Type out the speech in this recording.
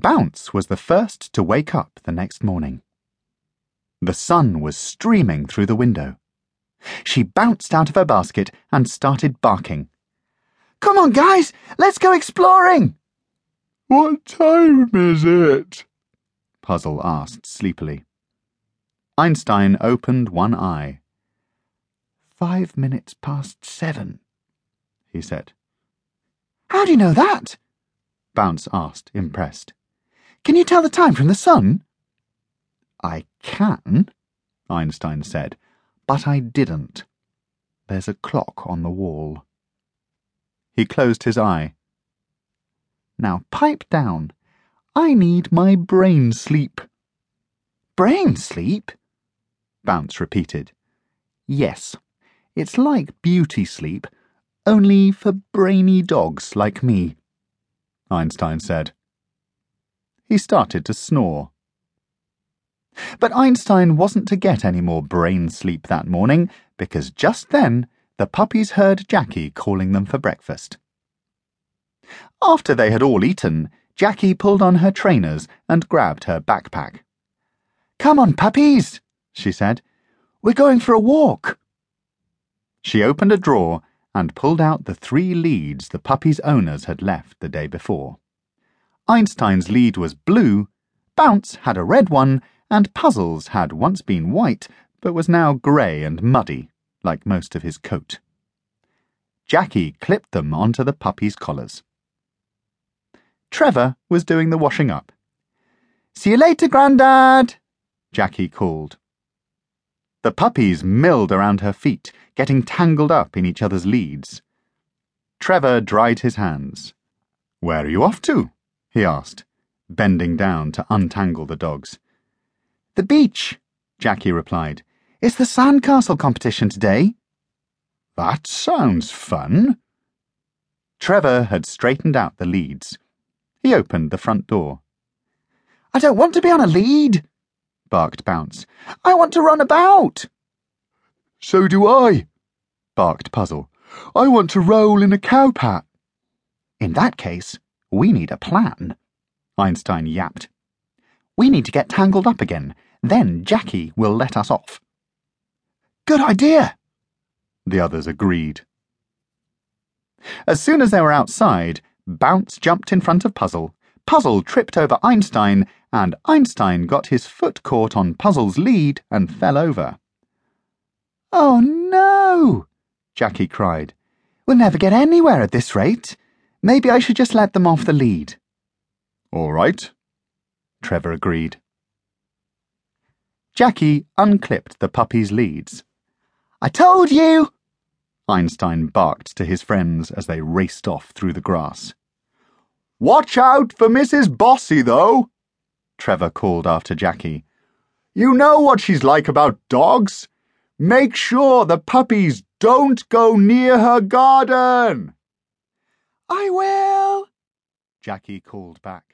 Bounce was the first to wake up the next morning. The sun was streaming through the window. She bounced out of her basket and started barking. Come on, guys, let's go exploring! What time is it? Puzzle asked sleepily. Einstein opened one eye. Five minutes past seven, he said. How do you know that? Bounce asked, impressed. Can you tell the time from the sun? I can, Einstein said, but I didn't. There's a clock on the wall. He closed his eye. Now pipe down. I need my brain sleep. Brain sleep? Bounce repeated. Yes, it's like beauty sleep, only for brainy dogs like me, Einstein said. He started to snore. But Einstein wasn't to get any more brain sleep that morning because just then the puppies heard Jackie calling them for breakfast. After they had all eaten, Jackie pulled on her trainers and grabbed her backpack. Come on, puppies, she said. We're going for a walk. She opened a drawer and pulled out the three leads the puppy's owners had left the day before. Einstein's lead was blue, Bounce had a red one, and Puzzles had once been white, but was now grey and muddy, like most of his coat. Jackie clipped them onto the puppy's collars. Trevor was doing the washing up. See you later, Grandad, Jackie called. The puppies milled around her feet, getting tangled up in each other's leads. Trevor dried his hands. Where are you off to? He asked, bending down to untangle the dogs. The beach, Jackie replied. It's the sandcastle competition today. That sounds fun. Trevor had straightened out the leads. He opened the front door. I don't want to be on a lead, barked Bounce. I want to run about. So do I, barked Puzzle. I want to roll in a cowpat. In that case, we need a plan, Einstein yapped. We need to get tangled up again. Then Jackie will let us off. Good idea, the others agreed. As soon as they were outside, Bounce jumped in front of Puzzle, Puzzle tripped over Einstein, and Einstein got his foot caught on Puzzle's lead and fell over. Oh no! Jackie cried. We'll never get anywhere at this rate. Maybe I should just let them off the lead. All right, Trevor agreed. Jackie unclipped the puppy's leads. I told you! Einstein barked to his friends as they raced off through the grass. Watch out for Mrs. Bossy, though, Trevor called after Jackie. You know what she's like about dogs. Make sure the puppies don't go near her garden. I will, Jackie called back.